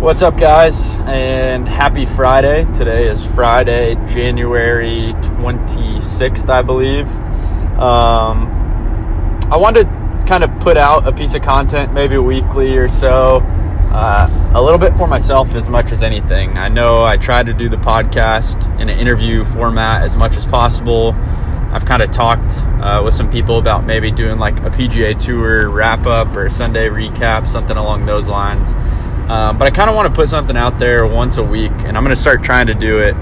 What's up, guys, and happy Friday. Today is Friday, January 26th, I believe. Um, I wanted to kind of put out a piece of content, maybe weekly or so, uh, a little bit for myself as much as anything. I know I try to do the podcast in an interview format as much as possible. I've kind of talked uh, with some people about maybe doing like a PGA Tour wrap up or Sunday recap, something along those lines. Um, but I kind of want to put something out there once a week, and I'm going to start trying to do it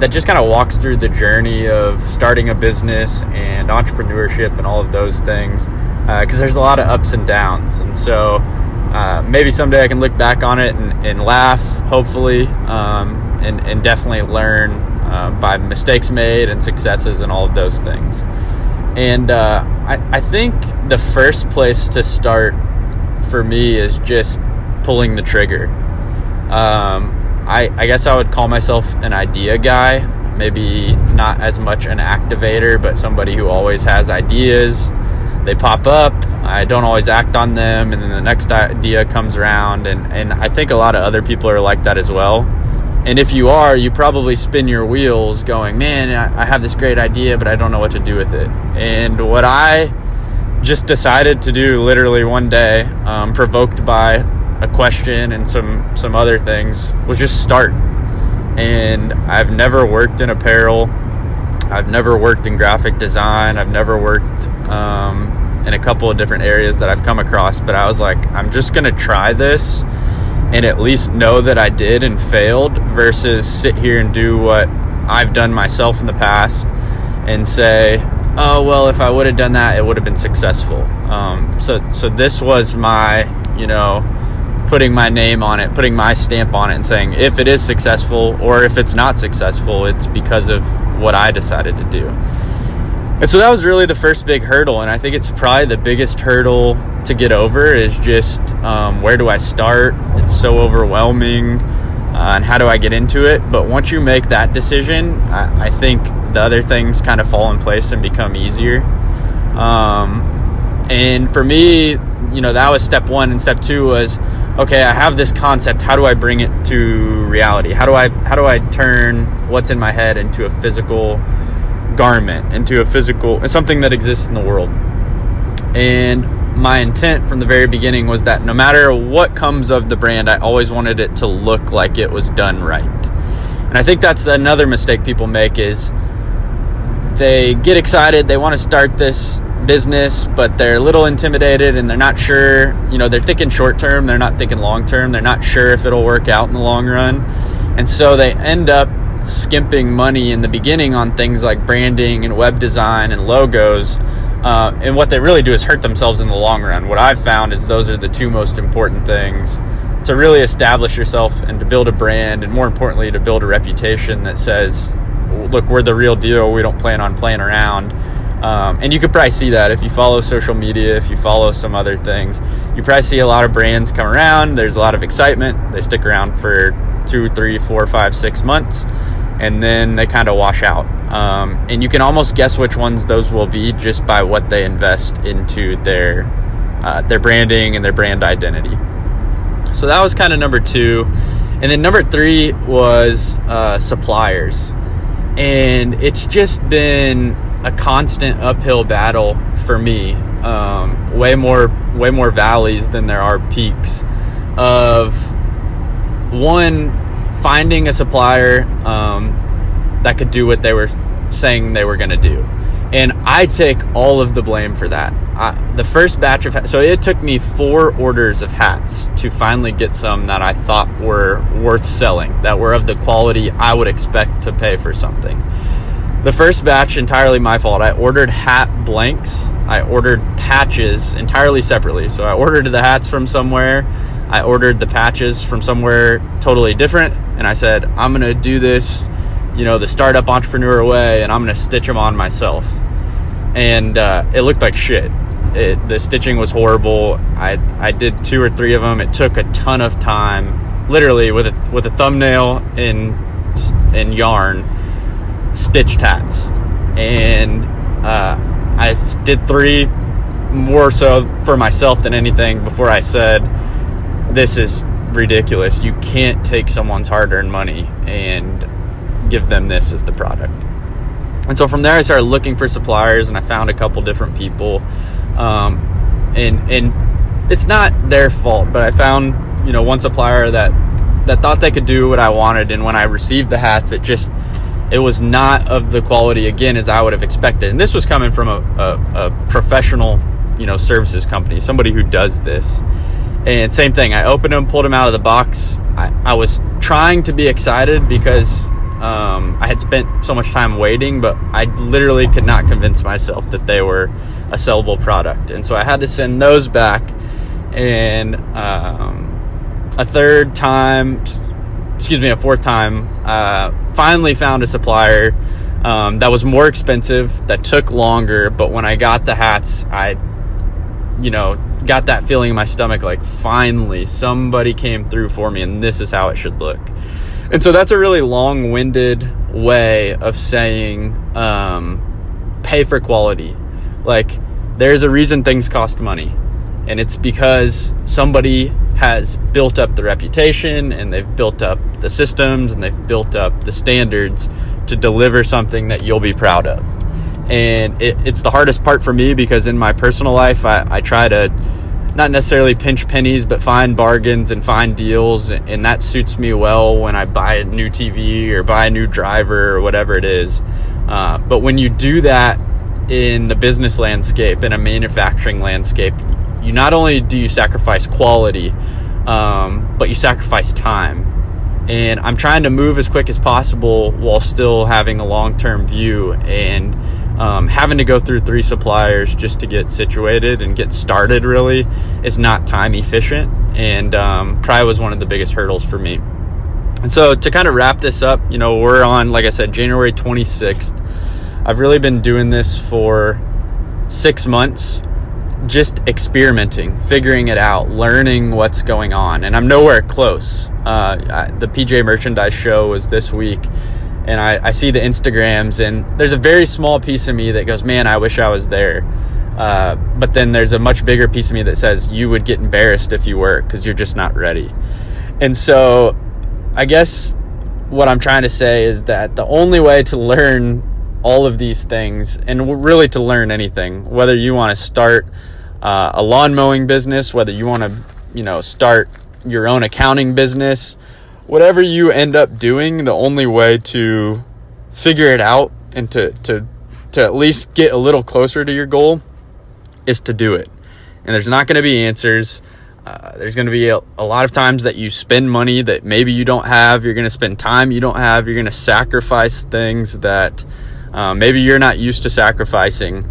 that just kind of walks through the journey of starting a business and entrepreneurship and all of those things because uh, there's a lot of ups and downs. And so uh, maybe someday I can look back on it and, and laugh, hopefully, um, and, and, definitely learn uh, by mistakes made and successes and all of those things. And uh, I, I think the first place to start for me is just pulling the trigger. Um, I, I guess I would call myself an idea guy, maybe not as much an activator, but somebody who always has ideas. They pop up, I don't always act on them, and then the next idea comes around. And, and I think a lot of other people are like that as well. And if you are, you probably spin your wheels going, man, I have this great idea, but I don't know what to do with it. And what I just decided to do literally one day, um, provoked by a question and some some other things was just start. And I've never worked in apparel. I've never worked in graphic design. I've never worked um, in a couple of different areas that I've come across. But I was like, I'm just gonna try this and at least know that I did and failed versus sit here and do what I've done myself in the past and say, oh well, if I would have done that, it would have been successful. Um, so so this was my you know putting my name on it, putting my stamp on it, and saying if it is successful or if it's not successful, it's because of what I decided to do. And so that was really the first big hurdle, and I think it's probably the biggest hurdle to get over is just um, where do I start? It's so overwhelming, uh, and how do I get into it? But once you make that decision, I, I think the other things kind of fall in place and become easier. Um, and for me, you know, that was step one, and step two was okay, I have this concept. How do I bring it to reality? How do I how do I turn what's in my head into a physical garment, into a physical something that exists in the world? And my intent from the very beginning was that no matter what comes of the brand, I always wanted it to look like it was done right. And I think that's another mistake people make is they get excited, they want to start this business, but they're a little intimidated and they're not sure. You know, they're thinking short term, they're not thinking long term, they're not sure if it'll work out in the long run. And so they end up skimping money in the beginning on things like branding and web design and logos. Uh, and what they really do is hurt themselves in the long run. What I've found is those are the two most important things to really establish yourself and to build a brand, and more importantly, to build a reputation that says, look, we're the real deal. We don't plan on playing around. Um, and you could probably see that if you follow social media, if you follow some other things, you probably see a lot of brands come around. There's a lot of excitement. They stick around for two, three, four, five, six months, and then they kind of wash out. Um, and you can almost guess which ones those will be just by what they invest into their uh, their branding and their brand identity. So that was kind of number two, and then number three was uh, suppliers, and it's just been a constant uphill battle for me. Um, way more, way more valleys than there are peaks. Of one, finding a supplier um, that could do what they were saying they were going to do, and I take all of the blame for that. I, the first batch of so it took me four orders of hats to finally get some that I thought were worth selling, that were of the quality I would expect to pay for something the first batch entirely my fault. I ordered hat blanks. I ordered patches entirely separately. So I ordered the hats from somewhere. I ordered the patches from somewhere totally different. And I said, I'm going to do this, you know, the startup entrepreneur way, and I'm going to stitch them on myself. And uh, it looked like shit. It, the stitching was horrible. I, I did two or three of them. It took a ton of time, literally with a, with a thumbnail in, in yarn stitched hats, and uh, I did three more so for myself than anything before I said, "This is ridiculous. You can't take someone's hard earned money and give them this as the product. And so from there, I started looking for suppliers, and I found a couple different people. Um, and and it's not their fault, but I found you know one supplier that that thought they could do what I wanted, and when I received the hats, it just it was not of the quality again as I would have expected. And this was coming from a, a, a professional you know services company, somebody who does this. And same thing, I opened them, pulled them out of the box. I, I was trying to be excited because um, I had spent so much time waiting, but I literally could not convince myself that they were a sellable product. And so I had to send those back. And um, a third time, excuse me, a fourth time, uh, finally found a supplier um, that was more expensive, that took longer. But when I got the hats, I, you know, got that feeling in my stomach like finally somebody came through for me, and this is how it should look. And so that's a really long winded way of saying um, pay for quality. Like, there's a reason things cost money, and it's because somebody has built up the reputation and they've built up the systems and they've built up the standards to deliver something that you'll be proud of. And it, it's the hardest part for me because in my personal life, I, I try to not necessarily pinch pennies, but find bargains and find deals. And that suits me well when I buy a new TV or buy a new driver or whatever it is. Uh, but when you do that in the business landscape, in a manufacturing landscape, you not only do you sacrifice quality, um, but you sacrifice time. And I'm trying to move as quick as possible while still having a long term view. And um, having to go through three suppliers just to get situated and get started really is not time efficient and um, probably was one of the biggest hurdles for me and so to kind of wrap this up you know we're on like i said january 26th i've really been doing this for six months just experimenting figuring it out learning what's going on and i'm nowhere close uh, I, the PGA merchandise show was this week and I, I see the Instagrams, and there's a very small piece of me that goes, man, I wish I was there. Uh, but then there's a much bigger piece of me that says you would get embarrassed if you were because you're just not ready. And so I guess what I'm trying to say is that the only way to learn all of these things and really to learn anything, whether you want to start uh, a lawn mowing business, whether you want to, you know, start your own accounting business, whatever you end up doing, the only way to figure it out and to, to, to at least get a little closer to your goal is to do it. And there's not going to be answers. Uh, there's going to be a, a, lot of times that you spend money that maybe you don't have. You're going to spend time you don't have. You're going to sacrifice things that uh, maybe you're not used to sacrificing.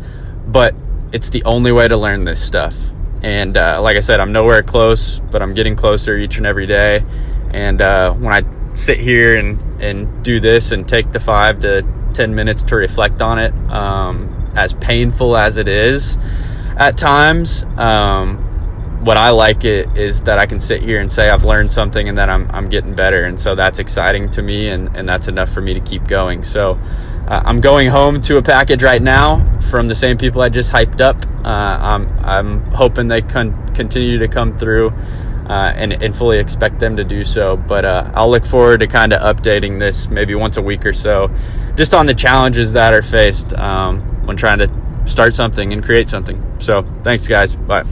But it's the only way to learn this stuff. And uh, like I said, I'm nowhere close, but I'm getting closer each and every day. And uh, when I sit here and, and do this and take the five to 10 minutes to reflect on it, um, as painful as it is at times, um, what I like it is that I can sit here and say I've learned something and that I'm, I'm getting better. And so that's exciting to me, and, and that's enough for me to keep going. So uh, I'm going home to a package right now from the same people I just hyped up. Uh, I'm, I'm hoping they con- continue to come through uh, and, and fully expect them to do so. But uh, I'll look forward to kind of updating this maybe once a week or so, just on the challenges that are faced um, when trying to start something and create something. So thanks, guys. Bye.